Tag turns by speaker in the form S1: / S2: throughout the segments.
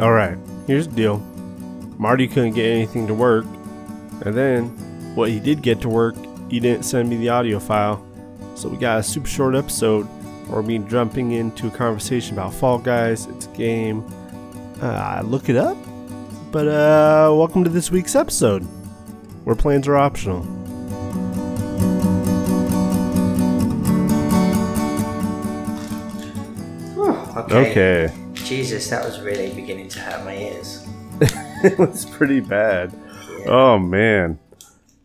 S1: All right, here's the deal. Marty couldn't get anything to work, and then what he did get to work, he didn't send me the audio file. So we got a super short episode we'll be jumping into a conversation about Fall Guys. It's a game. Uh, look it up. But uh, welcome to this week's episode, where plans are optional.
S2: Okay.
S1: Okay,
S2: Jesus, that was really beginning to hurt my ears.
S1: it was pretty bad.
S2: Yeah.
S1: Oh man.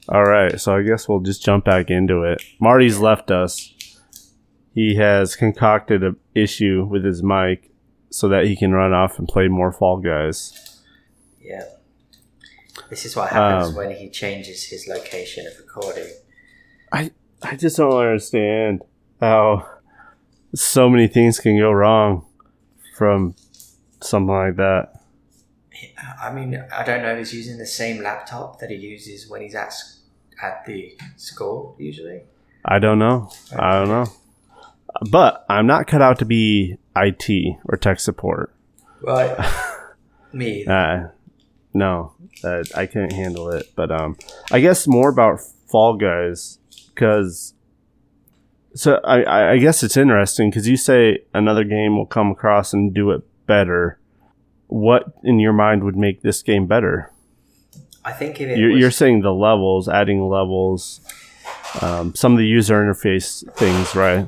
S1: All right, so I guess we'll just jump back into it. Marty's left us. He has concocted a issue with his mic so that he can run off and play more Fall Guys.
S2: Yeah. This is what happens
S1: Um,
S2: when he changes his location of recording.
S1: I I just don't understand how so many things can go wrong from something like that.
S2: I mean, I don't know if he's using the same laptop that he uses when he's at at the school usually.
S1: I don't know. I don't know. But I'm not cut out to be IT or tech support.
S2: Right. Me.
S1: Uh, no, uh, I couldn't handle it. But um, I guess more about Fall Guys because. So I, I- guess it's interesting because you say another game will come across and do it better. What in your mind would make this game better?
S2: I think
S1: You're,
S2: was,
S1: you're saying the levels, adding levels, um, some of the user interface things, right?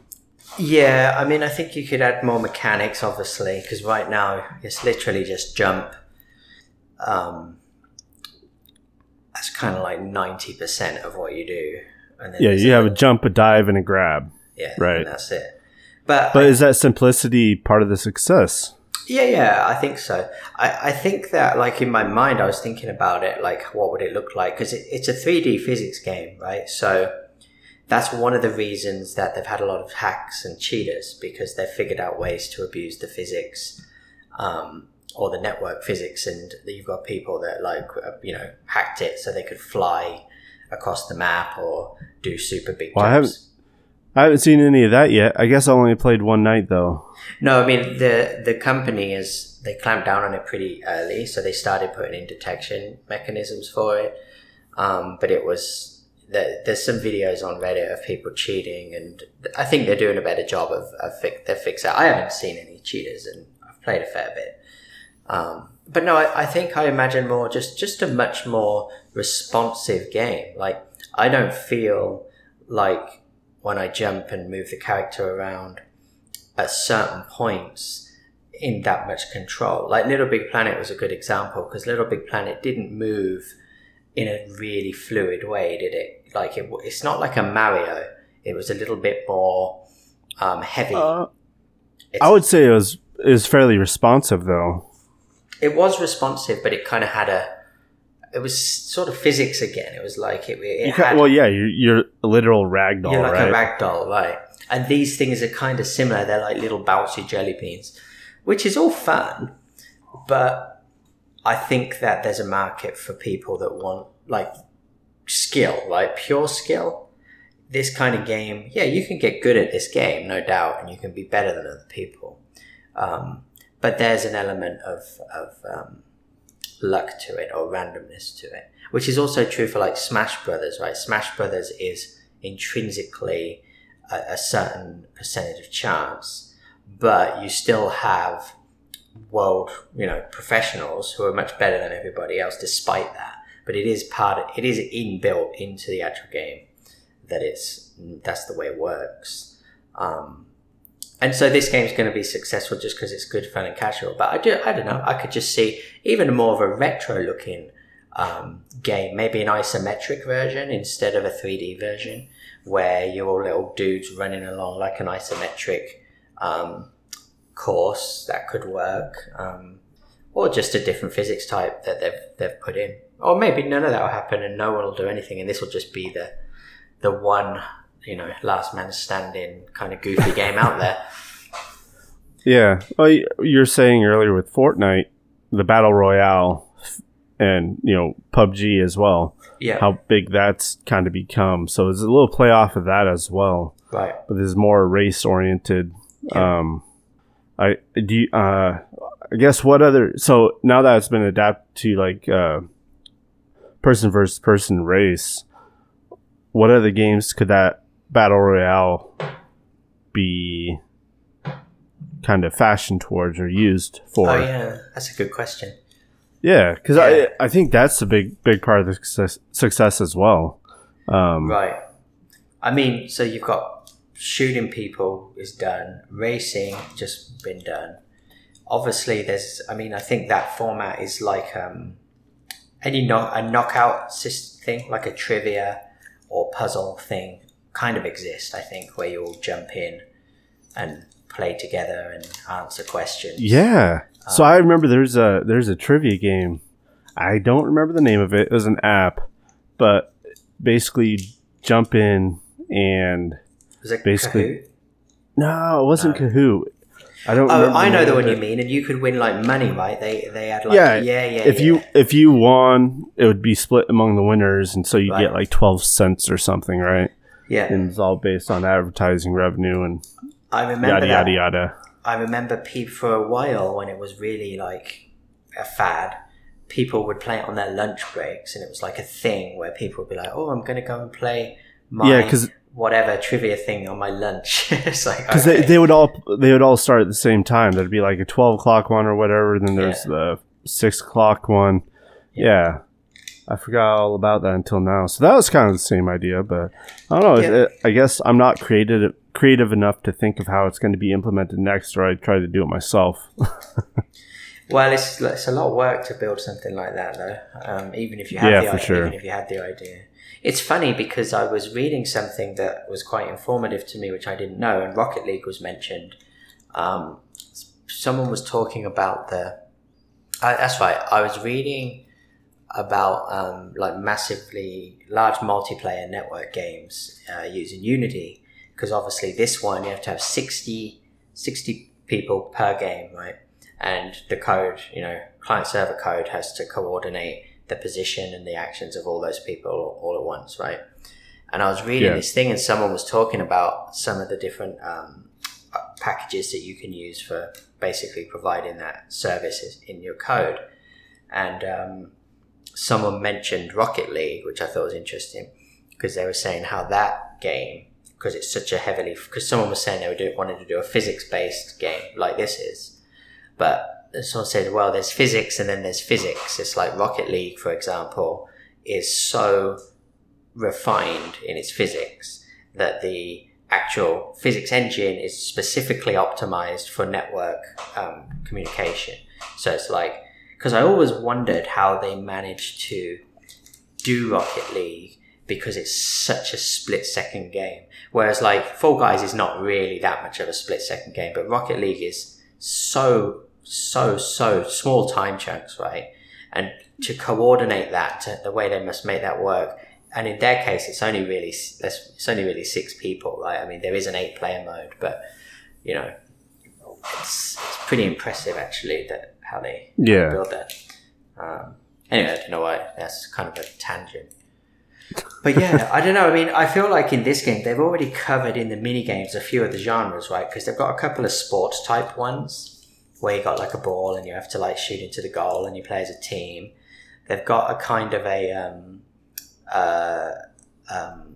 S2: Yeah, I mean, I think you could add more mechanics, obviously, because right now it's literally just jump. Um, that's kind of like ninety percent of what you do, and then
S1: Yeah, you have a jump, a dive, and a grab.
S2: Yeah,
S1: right.
S2: that's it. But,
S1: But
S2: I-
S1: is that simplicity part of the success?
S2: yeah, yeah, I think so. I, I think that, like in my mind, I was thinking about it, like what would it look like? Because it, it's a three D physics game, right? So that's one of the reasons that they've had a lot of hacks and cheaters because they've figured out ways to abuse the physics um, or the network physics, and you've got people that like uh, you know hacked it so they could fly across the map or do super big
S1: Well,
S2: jumps.
S1: I haven't seen any of that yet. I guess I only played one night though.
S2: No, I mean the the company is they clamped down on it pretty early, so they started putting in detection mechanisms for it. Um, but it was there, there's some videos on Reddit of people cheating, and I think they're doing a better job of, of fi- their fix it. I haven't seen any cheaters, and I've played a fair bit. Um, but no, I, I think I imagine more just just a much more responsive game. Like I don't feel like when I jump and move the character around at certain points in that much control. Like Little Big Planet was a good example because Little Big Planet didn't move in a really fluid way, did it? Like it, it's not like a Mario. It was a little bit more um, heavy.
S1: Uh, I would say it was it was fairly responsive though.
S2: it was responsive, but it kind of had a. It was sort of physics again. It was like it. it had,
S1: well, yeah, you're, you're a literal ragdoll,
S2: You're like
S1: right?
S2: a rag doll, right? And these things are kind of similar. They're like little bouncy jelly beans, which is all fun. But I think that there's a market for people that want like skill, like pure skill. This kind of game, yeah, you can get good at this game, no doubt, and you can be better than other people. Um, but there's an element of, of um, luck to it or randomness to it, which is also true for like Smash Brothers, right? Smash Brothers is intrinsically a, a certain percentage of chance, but you still have world, you know, professionals who are much better than everybody else despite that. But it is part, it is inbuilt into the actual game that it's, that's the way it works. Um, and so this game's going to be successful just because it's good fun and casual. But I do, I don't know. I could just see even more of a retro looking um, game, maybe an isometric version instead of a 3D version, where you're all little dudes running along like an isometric um, course that could work, um, or just a different physics type that they've they've put in, or maybe none of that will happen and no one will do anything, and this will just be the the one you know last man standing kind of goofy game out there.
S1: Yeah. Well, you're saying earlier with Fortnite, the battle royale, and you know PUBG as well.
S2: Yeah,
S1: How big that's kind of become. So there's a little play off of that as well.
S2: right.
S1: But there's more race oriented.
S2: Yeah.
S1: Um, I do. You, uh, I guess what other so now that it's been adapted to like uh, person versus person race, what other games could that battle royale be kind of fashioned towards or used for?
S2: Oh yeah, that's a good question.
S1: Yeah, because
S2: Yeah.
S1: I I think that's a big big part of the success, success as well. Um,
S2: Right. I mean, so you've got shooting people is done, racing just been done. Obviously, there's. I mean, I think that format is like um, any knock a knockout system thing, like a trivia or puzzle thing, kind of exist. I think where you all jump in and play together and answer questions.
S1: Yeah. So
S2: Um,
S1: I remember there's a there's a trivia game. I don't remember the name of it. It was an app, but basically you jump in and
S2: Was it
S1: basically-
S2: Kahoot?
S1: no, it wasn't
S2: No.
S1: Kahoot. I don't.
S2: Oh, I know the one you mean, and you could win like money, right? They they had like
S1: Yeah,
S2: yeah, yeah.
S1: If
S2: yeah.
S1: you if you won, it would be split among the winners, and so you
S2: Right.
S1: get like twelve cents or something, right?
S2: Yeah,
S1: And it's all based on advertising revenue and
S2: I remember
S1: yada
S2: that.
S1: yada yada.
S2: I remember pe- for a while when it was really like a fad, people would play it on their lunch breaks, and it was like a thing where people would be like, "Oh, I'm going to go and play my
S1: Yeah, because
S2: whatever trivia thing on my lunch." it's like
S1: because
S2: okay.
S1: they, they would all they would all start at the same time. There'd be like a twelve o'clock one or whatever. Then there's the six o'clock one. Yeah. I forgot all about that until now. So that was kind of the same idea, but I don't know.
S2: Yeah.
S1: It- I guess I'm not creative creative enough to think of how it's going to be implemented next, or I try to do it myself.
S2: Well, it's it's a lot of work to build something like that, though. Um, even if you had
S1: Yeah,
S2: the
S1: for
S2: idea,
S1: sure.
S2: even if you had the idea, it's funny because I was reading something that was quite informative to me, which I didn't know, and Rocket League was mentioned. Um, someone was talking about the. I that's right. I was reading about um, like massively large multiplayer network games uh, using Unity because obviously this one you have to have 60, 60 people per game, right? and the code, you know, client server code has to coordinate the position and the actions of all those people all at once, right? And I was reading
S1: Yeah.
S2: this thing, and someone was talking about some of the different um, uh, packages that you can use for basically providing that service in your code. And um, someone mentioned Rocket League, which I thought was interesting because they were saying how that game, because it's such a heavily, because someone was saying they were do, wanted to do a physics based game like this is, but someone said, well, there's physics and then there's physics. It's like Rocket League, for example, is so refined in its physics that the actual physics engine is specifically optimized for network um, communication. So it's like, because I always wondered how they managed to do Rocket League because it's such a split second game. Whereas like Fall Guys is not really that much of a split second game, but Rocket League is so, so, so small time chunks, right? And to coordinate that to the way they must make that work. And in their case, it's only really it's only really six people, right? I mean, there is an eight player mode, but you know, it's, it's pretty impressive actually that how they
S1: Yeah.
S2: build that. Um, anyway, I don't know why that's kind of a tangent. But yeah, I don't know. I mean, I feel like in this game they've already covered in the mini games a few of the genres, right? Because they've got a couple of sports type ones where you got like a ball and you have to like shoot into the goal and you play as a team. They've got a kind of a um, uh, um,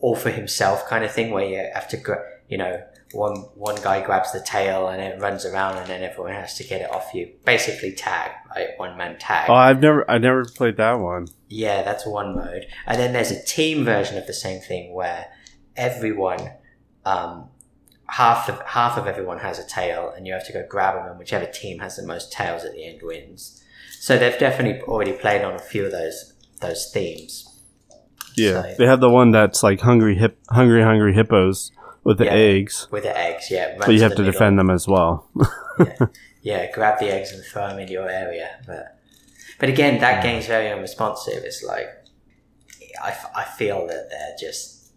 S2: all for himself kind of thing where you have to, you know, one one guy grabs the tail and it runs around and then everyone has to get it off you. Basically, tag, right? One man tag.
S1: Oh, I've never I never played that one.
S2: Yeah, that's one mode. And then there's a team version of the same thing where everyone, um, half of half of everyone has a tail, and you have to go grab them, and whichever team has the most tails at the end wins. So they've definitely already played on a few of those those themes.
S1: Yeah,
S2: So-
S1: they have the one that's like hungry hip, hungry hungry hippos with the
S2: Yeah.
S1: eggs,
S2: With the eggs, yeah.
S1: but you have to defend them as well.
S2: Yeah, grab the eggs and throw them in your area. But but again, that game's very unresponsive. It's like I, f- I feel that they're just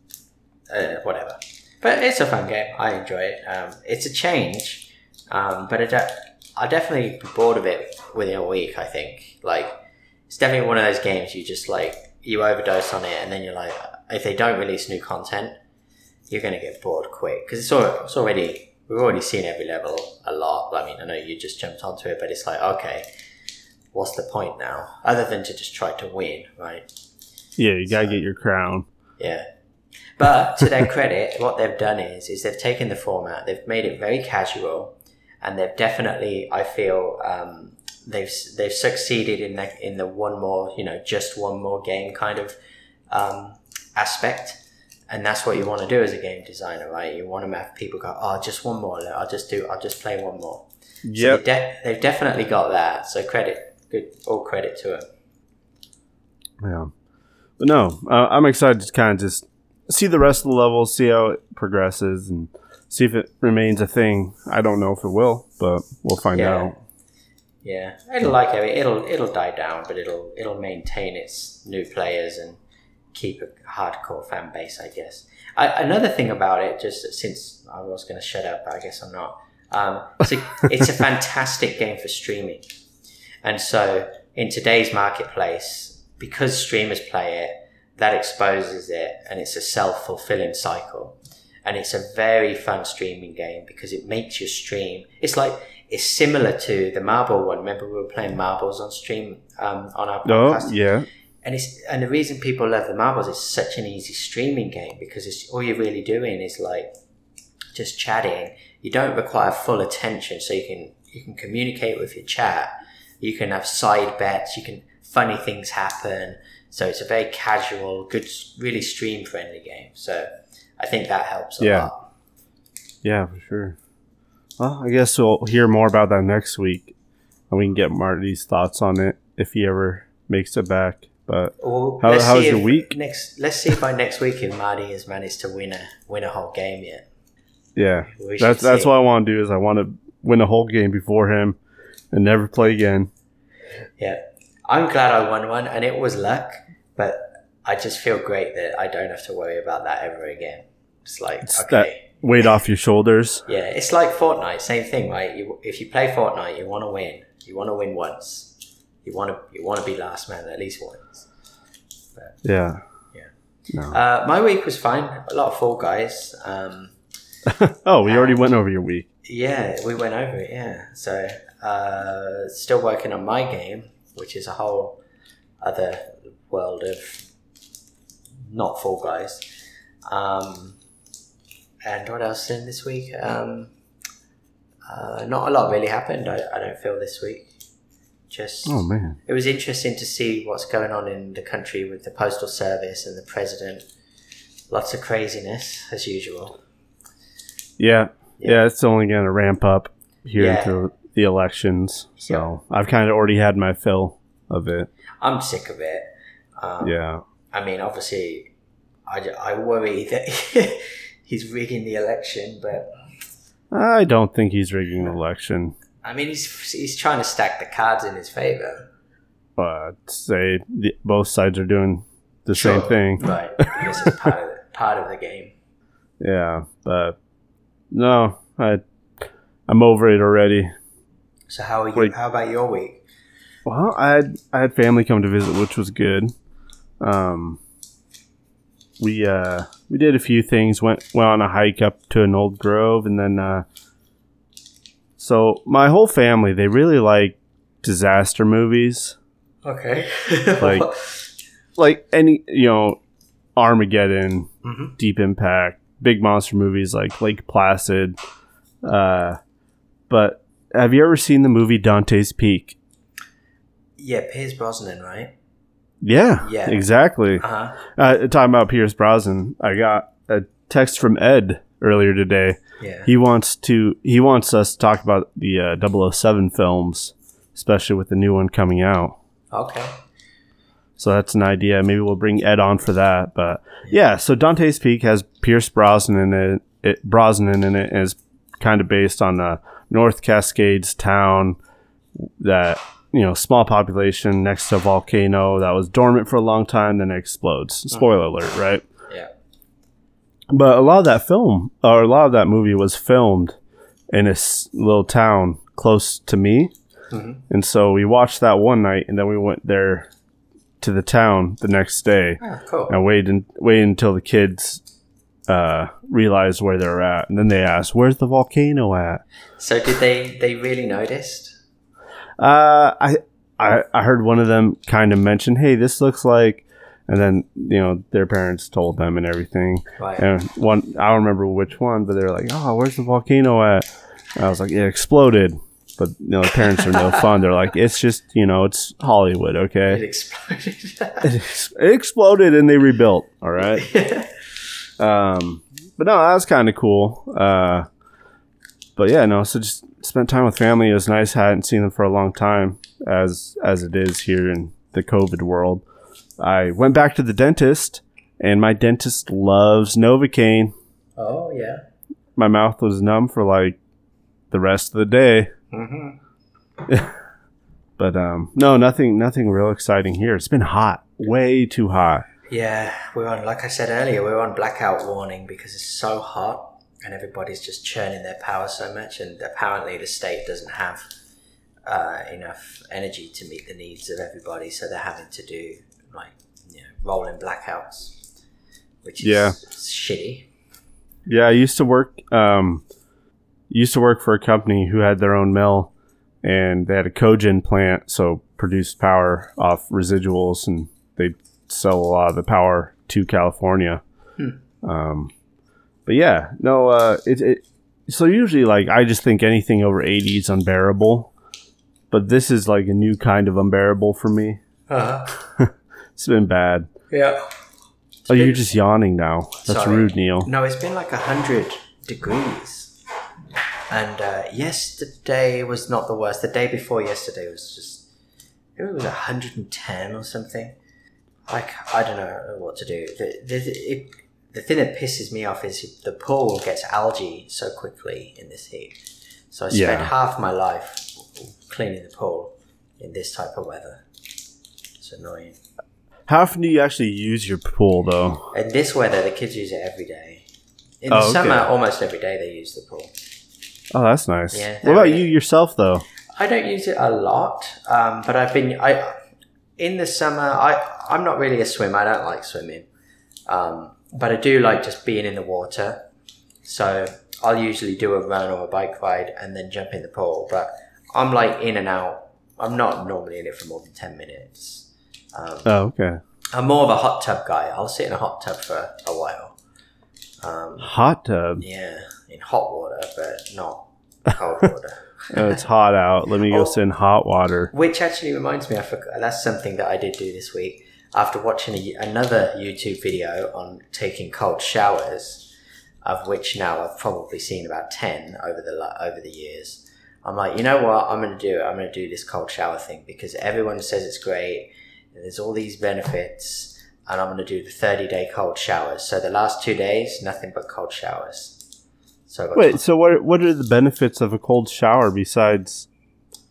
S2: uh, whatever. But it's a fun game. I enjoy it. Um, it's a change, um, but it, de- I definitely be bored of it within a week. I think like it's definitely one of those games you just like you overdose on it, and then you're like, if they don't release new content, you're gonna get bored quick because it's, al- it's already we've already seen every level a lot. I mean, I know you just jumped onto it, but it's like, okay, what's the point now? Other than to just try to win, right?
S1: Yeah, you gotta get your crown.
S2: Yeah. But to their credit, what they've done is is they've taken the format, they've made it very casual, and they've definitely, I feel, um, they've they've succeeded in the in the one more, you know, just one more game kind of um, aspect. And that's what you want to do as a game designer, right? You want to have people go, "Oh, just one more. I'll just do. I'll just play one more." So they de- they've definitely got that. So credit, good, all credit to it.
S1: Yeah. But no, uh, I'm excited to kind of just see the rest of the levels, see how it progresses, and see if it remains a thing. I don't know if it will, but we'll find
S2: Yeah.
S1: out.
S2: Yeah, it'll like it'll it'll die down, but it'll it'll maintain its new players and keep a hardcore fan base, I guess. I, another thing about it, just since I was going to shut up, but I guess I'm not. Um, it's, a, it's a fantastic game for streaming, and so in today's marketplace, because streamers play it, that exposes it, and it's a self fulfilling cycle. And it's a very fun streaming game because it makes your stream. It's like it's similar to the marble one. Remember we were playing marbles on stream um, on our podcast?
S1: Oh, yeah.
S2: And it's and the reason people love the marbles is such an easy streaming game because it's all you're really doing is like just chatting. You don't require full attention, so you can you can communicate with your chat. You can have side bets. You can funny things happen. So it's a very casual, good, really stream friendly game. So I think that helps a
S1: Yeah.
S2: lot.
S1: Yeah, for sure. Well, I guess we'll hear more about that next week, and we can get Marty's thoughts on it if he ever makes it back. But
S2: Well,
S1: How- how was your week?
S2: Next, let's see if by next week if Marty has managed to win a win a whole game yet.
S1: yeah,
S2: We
S1: that's that's
S2: see.
S1: what I want to do. Is I want to win a whole game before him and never play again.
S2: Yeah, I'm glad I won one, and it was luck, but I just feel great that I don't have to worry about that ever again. It's like
S1: It's
S2: okay,
S1: Weight off your shoulders.
S2: yeah, it's like Fortnite, same thing, right? You, if you play Fortnite, you want to win. You want to win once. You want to you want to be last man at least once.
S1: Yeah.
S2: Yeah.
S1: No.
S2: Uh, my week was fine. A lot of Fall Guys. Um,
S1: oh, we already went over your week.
S2: Yeah, we went over it. Yeah, so uh, still working on my game, which is a whole other world of not Fall Guys. Um, and what else in this week? Um, uh, not a lot really happened. I, I don't feel this week. Just
S1: Oh man.
S2: it was interesting to see what's going on in the country with the postal service and the president. Lots of craziness as usual.
S1: Yeah.
S2: Yeah.
S1: Yeah, it's only going to ramp up here
S2: Yeah.
S1: until the elections. So I've kind of already had my fill of it.
S2: I'm sick of it. Um,
S1: Yeah.
S2: I mean, obviously, I, I worry that he's rigging the election, but
S1: I don't think he's rigging the election.
S2: I mean, he's he's trying to stack the cards in his favor.
S1: But say the, both sides are doing the same thing.
S2: right? this is part of the, part of the game.
S1: Yeah, but no, I I'm over it already.
S2: So how are you?
S1: Wait.
S2: How about your week?
S1: Well, I had I had family come to visit, which was good. Um, we uh we did a few things. went went on a hike up to an old grove, and then uh, so my whole family they really like disaster movies,
S2: Okay.
S1: Like- like any you know Armageddon,
S2: hmm
S1: Deep Impact, big monster movies like Lake Placid. Uh, but have you ever seen the movie Dante's Peak?
S2: yeah, Pierce Brosnan, right?
S1: Yeah,
S2: Yeah.
S1: exactly.
S2: Uh huh.
S1: Uh, talking about Pierce Brosnan, I got a text from Ed earlier today.
S2: Yeah.
S1: He wants to he wants us to talk about the uh, 007 films, especially with the new one coming out.
S2: Okay.
S1: So that's an idea. Maybe we'll bring Ed on for that. But yeah, so Dante's Peak has Pierce Brosnan in it, it Brosnan in it, and is kind of based on the North Cascades town that you know small population next to a volcano that was dormant for a long time, then it explodes. Spoiler alert, right? But a lot of that film, or a lot of that movie, was filmed in a s- little town close to me,
S2: Mhm.
S1: and so we watched that one night, and then we went there to the town the next day
S2: Ah, cool.
S1: and waited waited until the kids uh, realized where they're at, and then they asked, "Where's the volcano at?"
S2: So did they? They really noticed.
S1: Uh, I I I heard one of them kind of mention, "Hey, this looks like," and then you know their parents told them and everything.
S2: Right.
S1: And one, I don't remember which one, but they're like, "Oh, where's the volcano at?" And I was like, "It exploded." But you know, the parents are no fun. They're like, "It's just you know, it's Hollywood,
S2: It
S1: okay."
S2: exploded.
S1: It, ex- it exploded and they rebuilt. All right. Um, but no, that was kind of cool. Uh, but yeah, no. So just spent time with family. It was nice. hadn't seen them for a long time, as as it is here in the COVID world. I went back to the dentist, and my dentist loves Novocaine.
S2: oh yeah.
S1: My mouth was numb for like the rest of the day.
S2: hmm
S1: But um, no, nothing, nothing real exciting here. It's been hot, way too hot.
S2: Yeah, we're on. Like I said earlier, we're on blackout warning because it's so hot and everybody's just churning their power so much, and apparently the state doesn't have uh, enough energy to meet the needs of everybody, so they're having to do like you know rolling blackouts, which is
S1: Yeah.
S2: shitty.
S1: Yeah, I used to work um used to work for a company who had their own mill and they had a cogen plant, so produced power off residuals and they'd sell a lot of the power to California.
S2: Hmm.
S1: Um but yeah, no uh it, it so usually like I just think anything over 80 is unbearable. But this is like a new kind of unbearable for me.
S2: Uh-huh.
S1: It's been bad.
S2: Yeah.
S1: Oh, you're just yawning now. That's
S2: Sorry.
S1: rude, Neil.
S2: No, it's been like a hundred degrees, and uh, yesterday was not the worst. The day before yesterday was just it was hundred and ten or something. Like I don't know what to do. The, the, it, the thing that pisses me off is the pool gets algae so quickly in this heat. So I spent
S1: Yeah.
S2: half my life cleaning the pool in this type of weather. It's annoying.
S1: How often do you actually use your pool though?
S2: In this weather, the kids use it every day. In the
S1: Oh, okay.
S2: summer, almost every day they use the pool.
S1: Oh, that's nice.
S2: Yeah,
S1: what about you yourself, though?
S2: I don't use it a lot, um, but I've been I in the summer. I I'm not really a swimmer. I don't like swimming, um, but I do like just being in the water. So I'll usually do a run or a bike ride and then jump in the pool. But I'm like in and out. I'm not normally in it for more than ten minutes. Um,
S1: Oh, okay.
S2: I'm more of a hot tub guy. I'll sit in a hot tub for a while. Um,
S1: Hot tub.
S2: Yeah, in hot water, but not cold water.
S1: Oh, it's hot out. Let me go
S2: Oh.
S1: sit in hot water.
S2: Which actually reminds me, I forgot, that's something that I did do this week. After watching a, another YouTube video on taking cold showers, of which now I've probably seen about ten over the over the years. I'm like, you know what? I'm going to do it. I'm going to do this cold shower thing because everyone says it's great. And there's all these benefits, and I'm going to do the 30 day cold showers. So the last two days, nothing but cold showers. So
S1: Wait, so what? What are the benefits of a cold shower besides?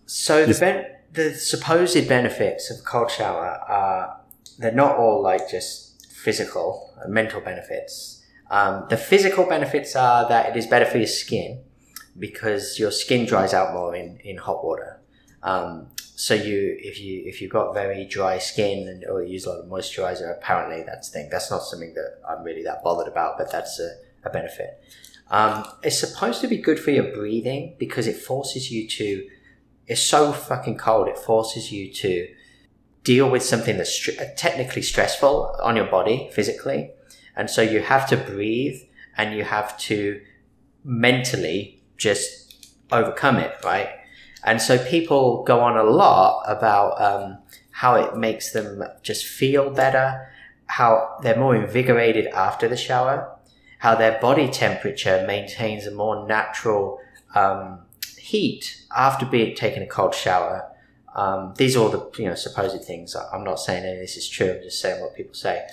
S2: So the ben- the supposed benefits of a cold shower are they're not all like just physical uh, mental benefits. Um, the physical benefits are that it is better for your skin because your skin dries out more in, in hot water. Um, so you if you if you've got very dry skin and or you use a lot of moisturizer, apparently that's thing. That's not something that I'm really that bothered about, but that's a, a benefit. Um, it's supposed to be good for your breathing because it forces you to it's so fucking cold. It forces you to deal with something that's technically stressful on your body physically. And so you have to breathe and you have to mentally just overcome it, right? And so people go on a lot about um, how it makes them just feel better, how they're more invigorated after the shower, how their body temperature maintains a more natural um, heat after being taking a cold shower. Um, these are all the you know supposed things. I'm not saying any of this is true. I'm just saying what people say.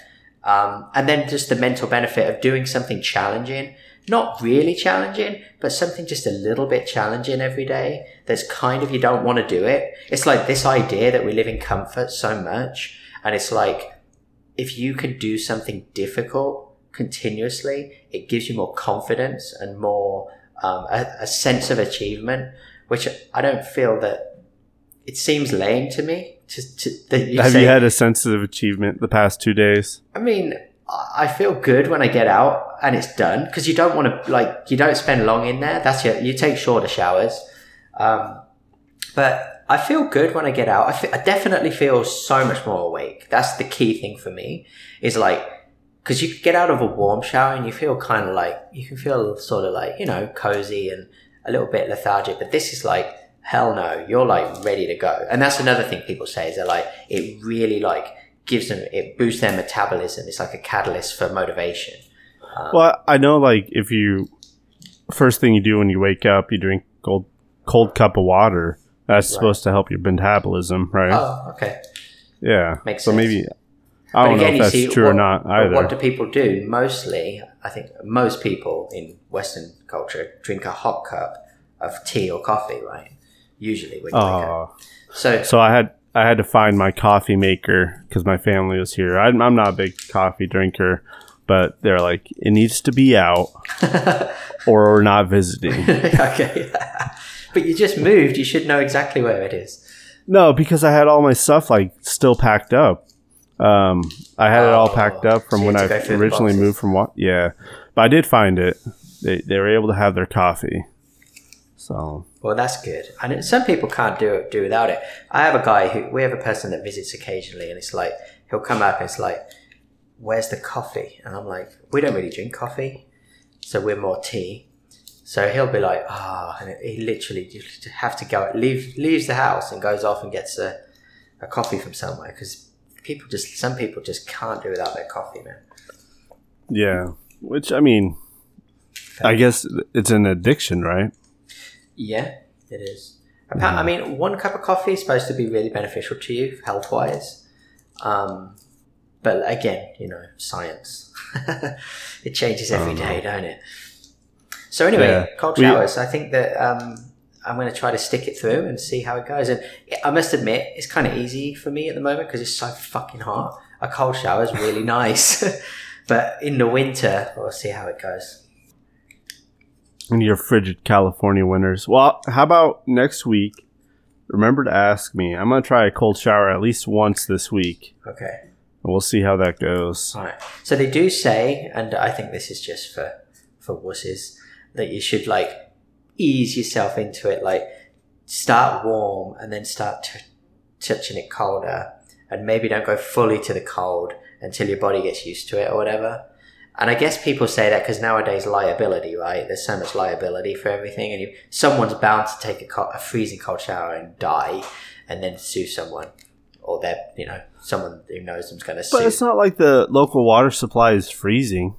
S2: Um, and then just the mental benefit of doing something challenging, not really challenging, but something just a little bit challenging every day. That's kind of you don't want to do it. It's like this idea that we live in comfort so much, and it's like if you can do something difficult continuously, it gives you more confidence and more um, a, a sense of achievement, which I don't feel that it seems lame to me. To, to, that you
S1: Have
S2: say,
S1: you had a sense of achievement the past two days?
S2: I mean, I feel good when I get out and it's done because you don't want to like you don't spend long in there. That's your you take shorter showers, um, but I feel good when I get out. I, definitely feel so much more awake. That's the key thing for me. Is like because you get out of a warm shower and you feel kind of like you can feel sort of like you know cozy and a little bit lethargic. But this is like hell no, you're like ready to go. And that's another thing people say is they're like it really like gives them it boosts their metabolism. It's like a catalyst for motivation.
S1: Um, well, I know like if you first thing you do when you wake up, you drink cold cold cup of water. That's supposed to help your metabolism, right?
S2: Oh, okay.
S1: yeah.
S2: makes
S1: so
S2: sense.
S1: maybe I don't know if that's true or not either.
S2: What do people do? Mostly, I think most people in Western culture drink a hot cup of tea or coffee, right? Usually when you wake up.
S1: Oh,
S2: So,
S1: so I had I had to find my coffee maker because my family was here. I'm, I'm not a big coffee drinker, but they're like, it needs to be out, or we're not visiting.
S2: okay. but you just moved. You should know exactly where it is.
S1: No, because I had all my stuff like still packed up. Um, I had it all
S2: Oh,
S1: packed up from when I
S2: to go through the
S1: originally moved from what? Yeah, but I did find it. They they were able to have their coffee. So
S2: Well, that's good. And some people can't do it, do without it. I have a guy who we have a person that visits occasionally, and it's like he'll come up and it's like, "Where's the coffee?" And I'm like, "We don't really drink coffee, so we're more tea." So he'll be like, "Ah," and he literally just have to go leave leaves the house and goes off and gets a, a coffee from somewhere because people just some people just can't do without their coffee, man.
S1: yeah, which I mean, I guess it's an addiction, right?
S2: Yeah, it is. Appa- I mean, one cup of coffee is supposed to be really beneficial to you health wise. Um, but again, you know, science. it changes every day, don't it? So anyway,
S1: Yeah.
S2: cold
S1: We-
S2: showers. I think that um, I'm going to try to stick it through and see how it goes. And I must admit, it's kind of easy for me at the moment because it's so fucking hot. A cold shower is really nice, but in the winter, we'll see how it goes.
S1: In your frigid California winters. Well, how about next week? Remember to ask me. I'm gonna try a cold shower at least once this week,
S2: Okay.
S1: and we'll see how that goes.
S2: All right. So they do say, and I think this is just for for wusses, that you should like ease yourself into it. Like start warm and then start t- touching it colder, and maybe don't go fully to the cold until your body gets used to it or whatever. And I guess people say that because nowadays liability, right? There's so much liability for everything, and you, someone's bound to take a, co- a freezing cold shower and die, and then sue someone, or that you know someone who knows them's going to sue.
S1: But it's not like the local water supply is freezing.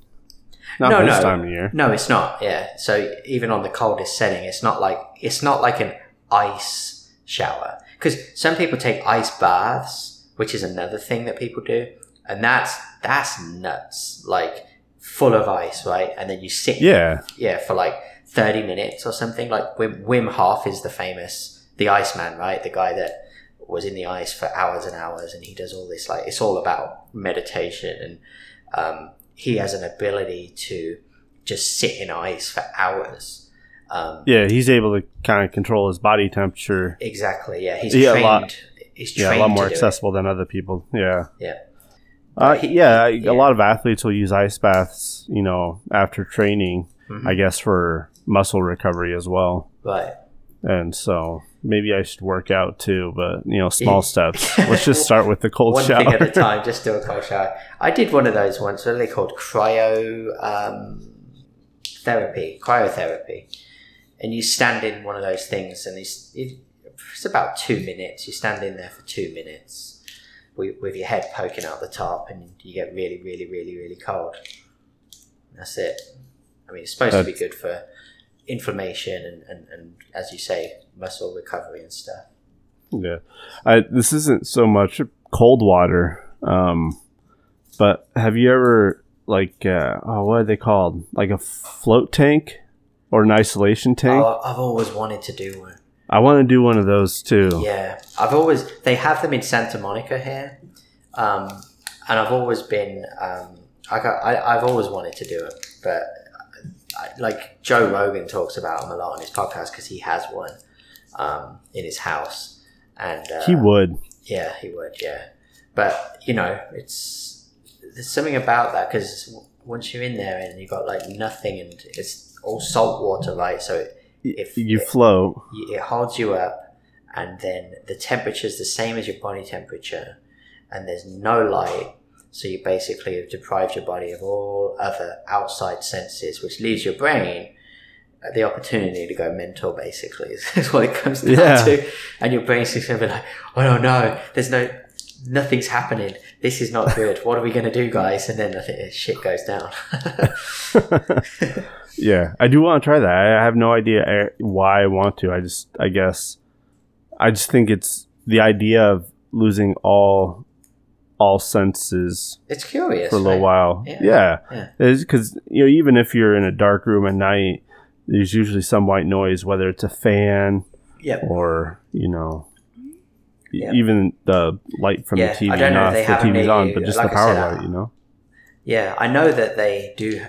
S1: Not
S2: No,
S1: this
S2: no.
S1: time of year.
S2: No, it's not. Yeah. So even on the coldest setting, it's not like it's not like an ice shower because some people take ice baths, which is another thing that people do, and that's that's nuts. Like full of ice, right? And then you sit,
S1: Yeah,
S2: yeah, for like thirty minutes or something. Like Wim, Wim Hof is the famous, the Iceman, right? The guy that was in the ice for hours and hours, and he does all this. Like it's all about meditation, and um, he has an ability to just sit in ice for hours. Um,
S1: yeah, he's able to kind of control his body temperature.
S2: Exactly. Yeah, he's
S1: Yeah, a
S2: trained.
S1: lot-
S2: He's
S1: Yeah, a lot more
S2: do it.
S1: accessible than other people. Yeah.
S2: Yeah.
S1: Uh, yeah,
S2: yeah.
S1: a lot of athletes will use ice baths, you know, after training,
S2: Mhm.
S1: I guess for muscle recovery as well.
S2: Right.
S1: And so maybe I should work out too, but you know, small steps. Let's just start with the cold
S2: one
S1: shower.
S2: thing at a time. Just do a cold shower. I did one of those once. What are they called? Cryo um, therapy, cryotherapy. And you stand in one of those things, and it's, it's about two minutes. You stand in there for two minutes with, with your head poking out the top, and you get really, really, really, really cold. That's it. I mean, it's supposed to be good for inflammation and, and, and, as you say, muscle recovery and stuff.
S1: Yeah, I, this isn't so much cold water, um, but have you ever like uh, oh, what are they called? Like a float tank or an isolation tank?
S2: Oh, I've always wanted to do one.
S1: I want to do one of those too.
S2: Yeah, I've always they have them in Santa Monica here, um, and I've always been um, I got I, I've always wanted to do it, but I, like Joe Rogan talks about them a lot on his podcast because he has one um, in his house, and uh,
S1: He would.
S2: yeah, he would, yeah. But you know, it's there's something about that because once you're in there and you've got like nothing and it's all salt water, right? So if
S1: you
S2: it,
S1: float.
S2: it holds you up, and then the temperature is the same as your body temperature, and there's no light. So you basically have deprived your body of all other outside senses, which leaves your brain the opportunity to go mental. Basically, is what it comes down
S1: Yeah.
S2: to. And your brain's just gonna be like, "Oh no, no, there's no, nothing's happening. This is not good. What are we gonna do, guys?" And then I think shit goes down.
S1: yeah, I do want to try that. I have no idea uh, why I want to. I just, I guess, I just think it's the idea of losing all, all senses
S2: it's curious.
S1: for a little
S2: right?
S1: while.
S2: Yeah.
S1: Yeah,
S2: Yeah.
S1: because you know, even if you're in a dark room at night, there's usually some white noise, whether it's a fan
S2: Yep.
S1: or you know.
S2: Yeah.
S1: Even the light from
S2: Yeah,
S1: the TV,
S2: I don't know if they have
S1: the TV's on, but just
S2: Like
S1: the power
S2: said,
S1: light, you know.
S2: Yeah, I know that they do.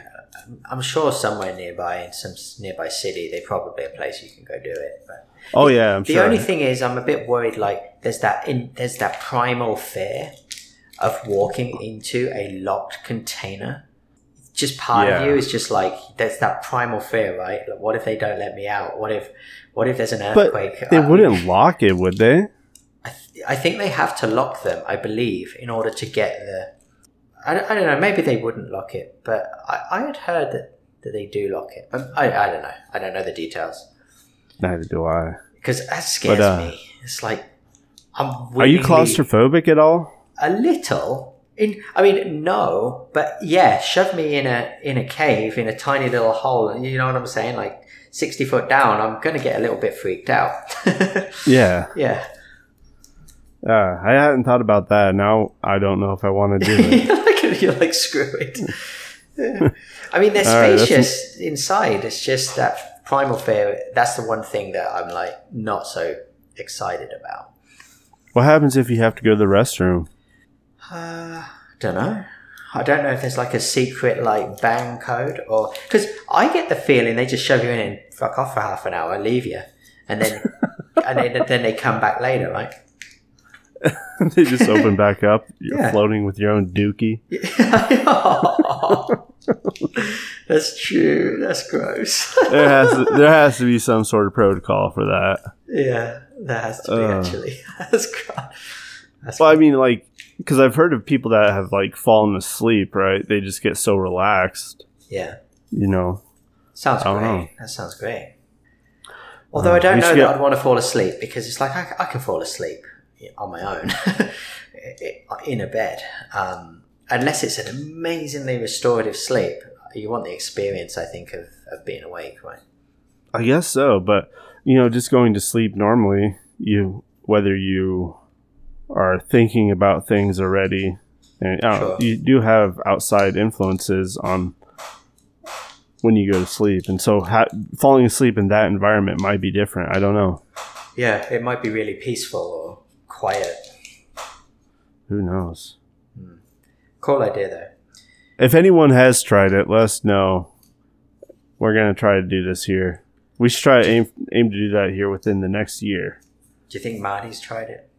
S2: I'm sure somewhere nearby, in some nearby city, they probably a place you can go do it. But
S1: Oh yeah, I'm
S2: the
S1: sure.
S2: only thing is, I'm a bit worried. Like, there's that in there's that primal fear of walking into a locked container. Just part
S1: Yeah.
S2: of you is just like there's that primal fear, right? Like, what if they don't let me out? What if what if there's an
S1: but
S2: earthquake?
S1: they
S2: Uh,
S1: wouldn't lock it, would they?
S2: I, th- I think they have to lock them, I believe, in order to get the. I don't, I don't know, maybe they wouldn't lock it, but I, I had heard that, that they do lock it. But I, I don't know. I don't know the details.
S1: Neither do I.
S2: Because that scares
S1: But, uh,
S2: me. It's like. I'm
S1: Are you claustrophobic at all?
S2: A little. In, I mean, no, but yeah, shove me in a in a cave in a tiny little hole. You know what I'm saying? Like sixty foot down, I'm gonna get a little bit freaked out.
S1: Yeah.
S2: yeah,
S1: Uh, I hadn't thought about that. Now I don't know if I want to do it.
S2: you're, like, screw it. I mean, they're
S1: All right,
S2: spacious inside. It's just that primal fear. That's the one thing that I'm like not so excited about.
S1: what happens if you have to go to the restroom?
S2: Uh, don't know. I don't know if there's like a secret like bang code or because I get the feeling they just shove you in and fuck off for half an hour, leave you, and then and then, then they come back later, right?
S1: they just open back up. You're
S2: Yeah.
S1: floating with your own dookie.
S2: That's true. That's gross.
S1: There has to, there has to be some sort of protocol for that.
S2: yeah, that has to be
S1: Uh.
S2: actually. That's gross. That's
S1: Well, I mean, like, because I've heard of people that have like fallen asleep. Right? They just get so relaxed.
S2: yeah.
S1: You know.
S2: Sounds great.
S1: know.
S2: That sounds great. Although
S1: Uh,
S2: I don't know that
S1: get-
S2: I'd want to fall asleep because it's like I, I can fall asleep on my own in a bed. Um, unless it's an amazingly restorative sleep, you want the experience, I think, of, of being awake, right?
S1: I guess so, but you know, just going to sleep normally, you whether you are thinking about things already, and uh,
S2: Sure.
S1: you do have outside influences on when you go to sleep, and so ha- falling asleep in that environment might be different. I don't know.
S2: Yeah, it might be really peaceful or quiet.
S1: Who knows?
S2: Cool idea, though.
S1: If anyone has tried it, let us know. We're gonna try to do this here. We should try to aim aim to do that here within the next year.
S2: Do you think Marty's tried it?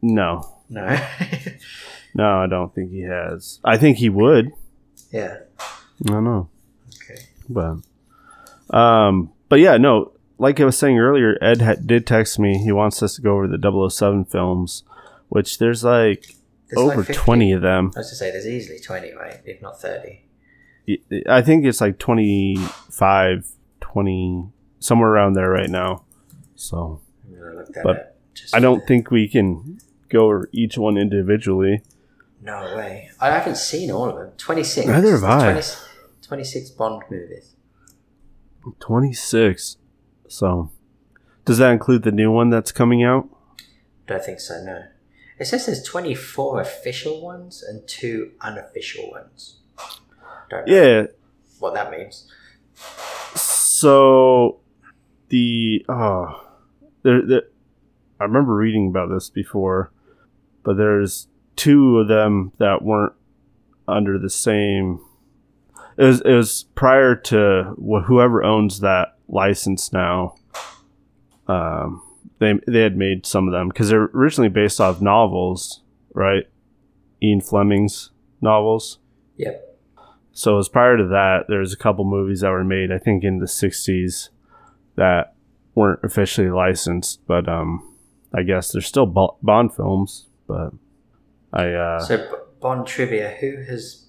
S1: No,
S2: No.
S1: no, I don't think he has. I think he would.
S2: yeah.
S1: I don't know.
S2: Okay.
S1: but um but yeah no like i was saying earlier ed ha- did text me he wants us to go over the 007 films which there's like
S2: There's
S1: over
S2: like
S1: 20 of them
S2: I was to say, there's easily 20, right? If not 30.
S1: i think it's like 25 20 somewhere around there right now so
S2: I'm going to look that
S1: But.
S2: Just
S1: i don't think we can go over each one individually
S2: No way. I haven't seen all of them. 26.
S1: Neither have I.
S2: 20 26 Bond movies.
S1: 26 so does that include the new one that's coming out
S2: Don't think so, no. It says there's 24 official ones and two unofficial ones. Don't know
S1: yeah
S2: what that means.
S1: So the oh there, there I remember reading about this before, but there's two of them that weren't under the same. It was it was prior to wh- whoever owns that license now. Um, they they had made some of them because they're originally based off novels, right? Ian Fleming's novels.
S2: Yep.
S1: So as prior to that, there's a couple movies that were made, I think, in the '60s that weren't officially licensed, but um, I guess they're still Bond films. But I uh,
S2: So Bond trivia: Who has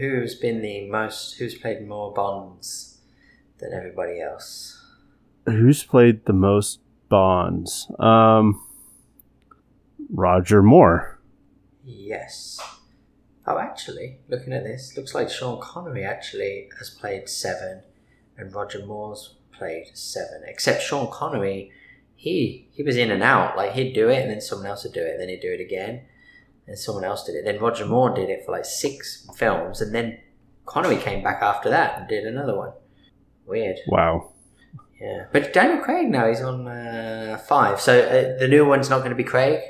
S2: who has been the most? Who's played more Bonds than everybody else?
S1: who's played the most Bonds? Um, Roger Moore.
S2: Yes. Oh, actually, looking at this, looks like Sean Connery actually has played seven, and Roger Moore's played seven. Except Sean Connery, he he was in and out. Like he'd do it, and then someone else would do it, and then he'd do it again, and someone else did it. Then Roger Moore did it for like six films, and then Connery came back after that and did another one. Weird.
S1: Wow.
S2: Yeah, but Daniel Craig now he's on uh, five. So uh, the new one's not going to be Craig.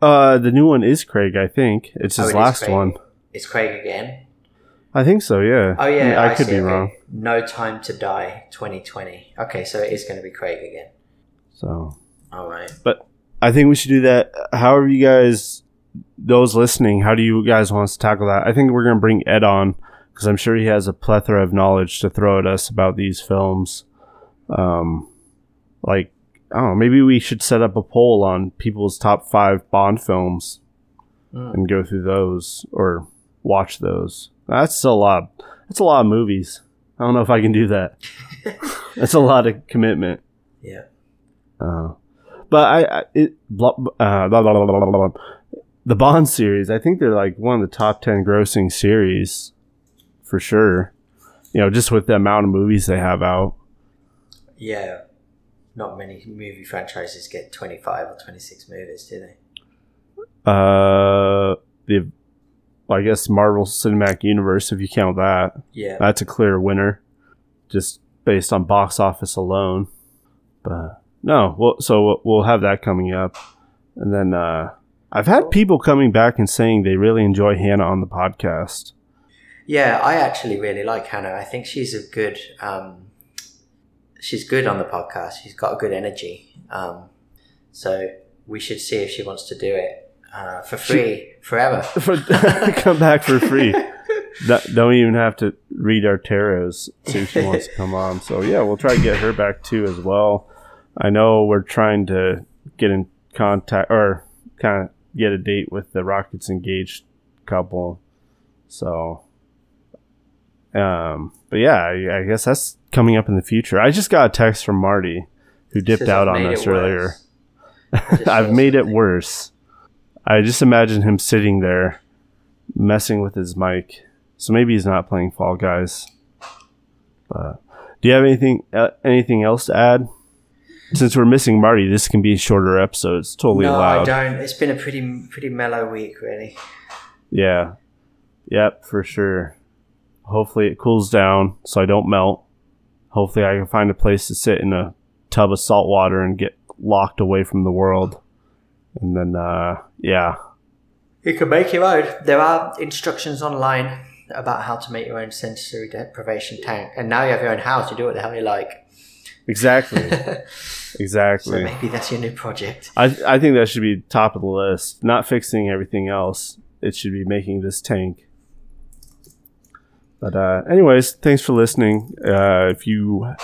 S1: Uh, the new one is Craig. I think it's
S2: Oh,
S1: his last
S2: Craig.
S1: one.
S2: It's Craig again.
S1: I think so. Yeah.
S2: Oh yeah,
S1: I, could
S2: see,
S1: be
S2: okay.
S1: wrong.
S2: No Time to Die, 2020. Okay, so it is going to be Craig again.
S1: So
S2: All right.
S1: But I think we should do that. However, you guys, those listening, how do you guys want us to tackle that? I think we're gonna bring Ed on because I'm sure he has a plethora of knowledge to throw at us about these films. Um, like I don't know, maybe we should set up a poll on people's top five Bond films
S2: Mm.
S1: and go through those or watch those. That's a lot. That's a lot of movies. I don't know if I can do that. That's a lot of commitment.
S2: Yeah.
S1: Uh, but I, I it, blah, uh, blah, blah, the Bond series, I think they're like one of the top 10 grossing series for sure. You know, just with the amount of movies they have out.
S2: Yeah. Not many movie franchises get 25 or 26 movies, do they?
S1: Uh, the, well, I guess Marvel Cinematic Universe, if you count that,
S2: Yeah.
S1: that's a clear winner just based on box office alone. But no, well, so we'll have that coming up. And then, uh, I've had people coming back and saying they really enjoy Hannah on the podcast.
S2: Yeah, I actually really like Hannah. I think she's a good. Um, she's good on the podcast. She's got a good energy. Um, so we should see if she wants to do it uh, for free forever.
S1: For, come back for free. Don't- even have to read our tarots. If she wants to come on. So yeah, we'll try to get her back too as well. I know we're trying to get in contact or kind of get a date with the Rockets engaged couple. So, um, but yeah, I, I guess that's coming up in the future. I just got a text from Marty who dipped
S2: Says,
S1: out
S2: "I've
S1: on us earlier. I've made it worse. I just imagine him sitting there messing with his mic. So maybe he's not playing Fall Guys. But do you have anything uh, anything else to add? Since we're missing Marty, this can be a shorter episode. It's totally
S2: No,
S1: allowed.
S2: I don't. It's been a pretty pretty mellow week, really.
S1: Yeah. Yep, for sure. Hopefully it cools down so I don't melt. Hopefully I can find a place to sit in a tub of salt water and get locked away from the world. And then uh yeah.
S2: You can make your own. There are instructions online about how to make your own sensory deprivation tank, and now you have your own house. You do what the hell you like.
S1: Exactly. Exactly.
S2: So maybe that's your new project.
S1: I I think that should be top of the list. Not fixing everything else. It should be making this tank. But uh, anyways, thanks for listening. Uh, if you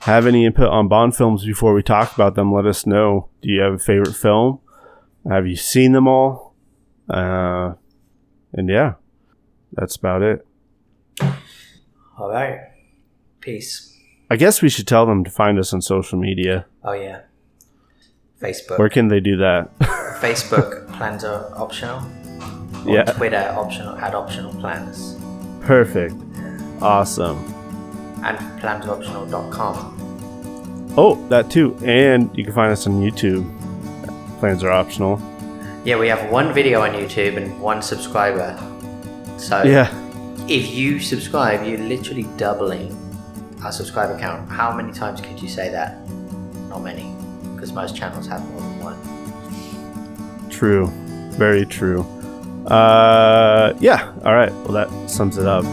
S1: have any input on Bond films before we talk about them, let us know. Do you have a favorite film? Have you seen them all? Uh, and yeah, that's about it.
S2: All right. Peace.
S1: I guess we should tell them to find us on social media.
S2: Oh yeah. Facebook.
S1: Where can they do that?
S2: Facebook plans are optional. On
S1: Yeah.
S2: Twitter optional. Add optional plans.
S1: Perfect. Awesome.
S2: And plansoptional.com.
S1: Oh, that too. And you can find us on YouTube. Plans are optional.
S2: Yeah, we have one video on YouTube and one subscriber. So
S1: Yeah.
S2: if you subscribe, you're literally doubling subscriber count. How many times could you say that? Not many, because most channels have more than one.
S1: True. Very true. Uh, yeah. All right. Well, that sums it up.